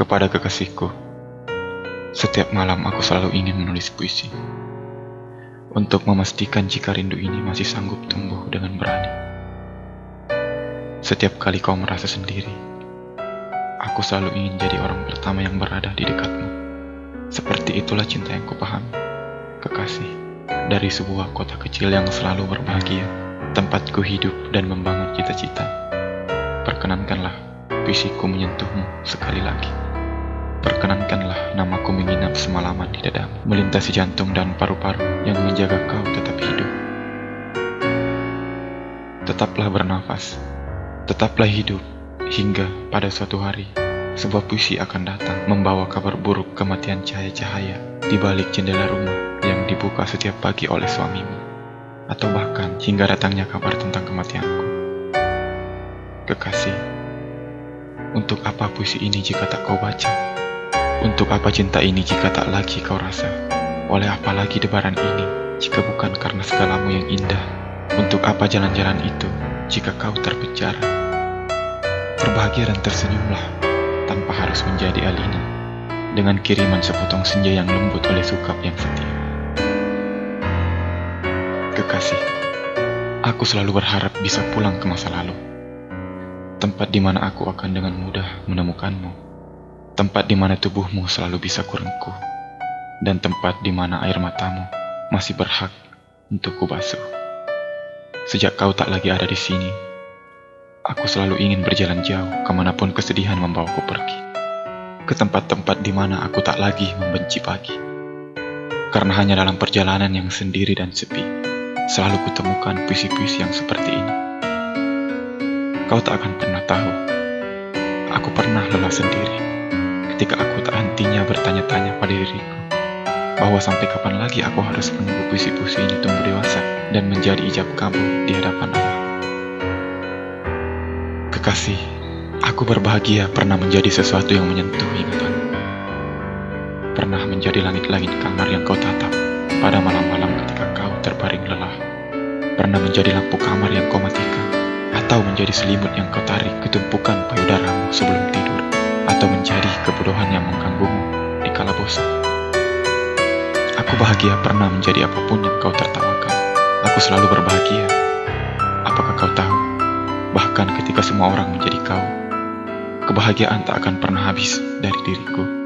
Kepada kekasihku, setiap malam aku selalu ingin menulis puisi. Untuk memastikan jika rindu ini masih sanggup tumbuh dengan berani. Setiap kali kau merasa sendiri, aku selalu ingin jadi orang pertama yang berada di dekatmu. Seperti itulah cinta yang kupahami, kekasih, dari sebuah kota kecil yang selalu berbahagia, tempatku hidup dan membangun cita-cita. Perkenankanlah puisiku menyentuhmu sekali lagi. Perkenankanlah namaku menginap semalaman di dadamu, melintasi jantung dan paru-paru yang menjaga kau tetap hidup. Tetaplah bernafas, tetaplah hidup, hingga pada suatu hari, sebuah puisi akan datang membawa kabar buruk kematian cahaya-cahaya di balik jendela rumah yang dibuka setiap pagi oleh suamimu, atau bahkan hingga datangnya kabar tentang kematianku. Kekasih, untuk apa puisi ini jika tak kau baca? Untuk apa cinta ini jika tak lagi kau rasa? Oleh apa lagi debaran ini jika bukan karena segalamu yang indah? Untuk apa jalan-jalan itu jika kau terpenjara? Berbahagia dan tersenyumlah tanpa harus menjadi alina dengan kiriman sepotong senja yang lembut oleh sukap yang setia. Kekasih, aku selalu berharap bisa pulang ke masa lalu. Tempat di mana aku akan dengan mudah menemukanmu tempat di mana tubuhmu selalu bisa kurengkuh, dan tempat di mana air matamu masih berhak untuk kubasuh. Sejak kau tak lagi ada di sini, aku selalu ingin berjalan jauh ke mana pun kesedihan membawaku pergi. Ke tempat-tempat di mana aku tak lagi membenci pagi. Karena hanya dalam perjalanan yang sendiri dan sepi, selalu kutemukan puisi-puisi yang seperti ini. Kau tak akan pernah tahu, aku pernah lelah sendiri ketika aku tak hentinya bertanya-tanya pada diriku bahwa sampai kapan lagi aku harus menunggu puisi-puisi ini tumbuh dewasa dan menjadi ijab kabul di hadapan Allah. Kekasih, aku berbahagia pernah menjadi sesuatu yang menyentuh ingatan. Pernah menjadi langit-langit kamar yang kau tatap pada malam-malam ketika kau terbaring lelah. Pernah menjadi lampu kamar yang kau matikan atau menjadi selimut yang kau tarik ke tumpukan payudaramu sebelum tidur atau menjadi kebodohan bahagia pernah menjadi apa pun yang kau tertawakan. Aku selalu berbahagia. Apakah kau tahu? Bahkan ketika semua orang menjadi kau, kebahagiaan tak akan pernah habis dari diriku.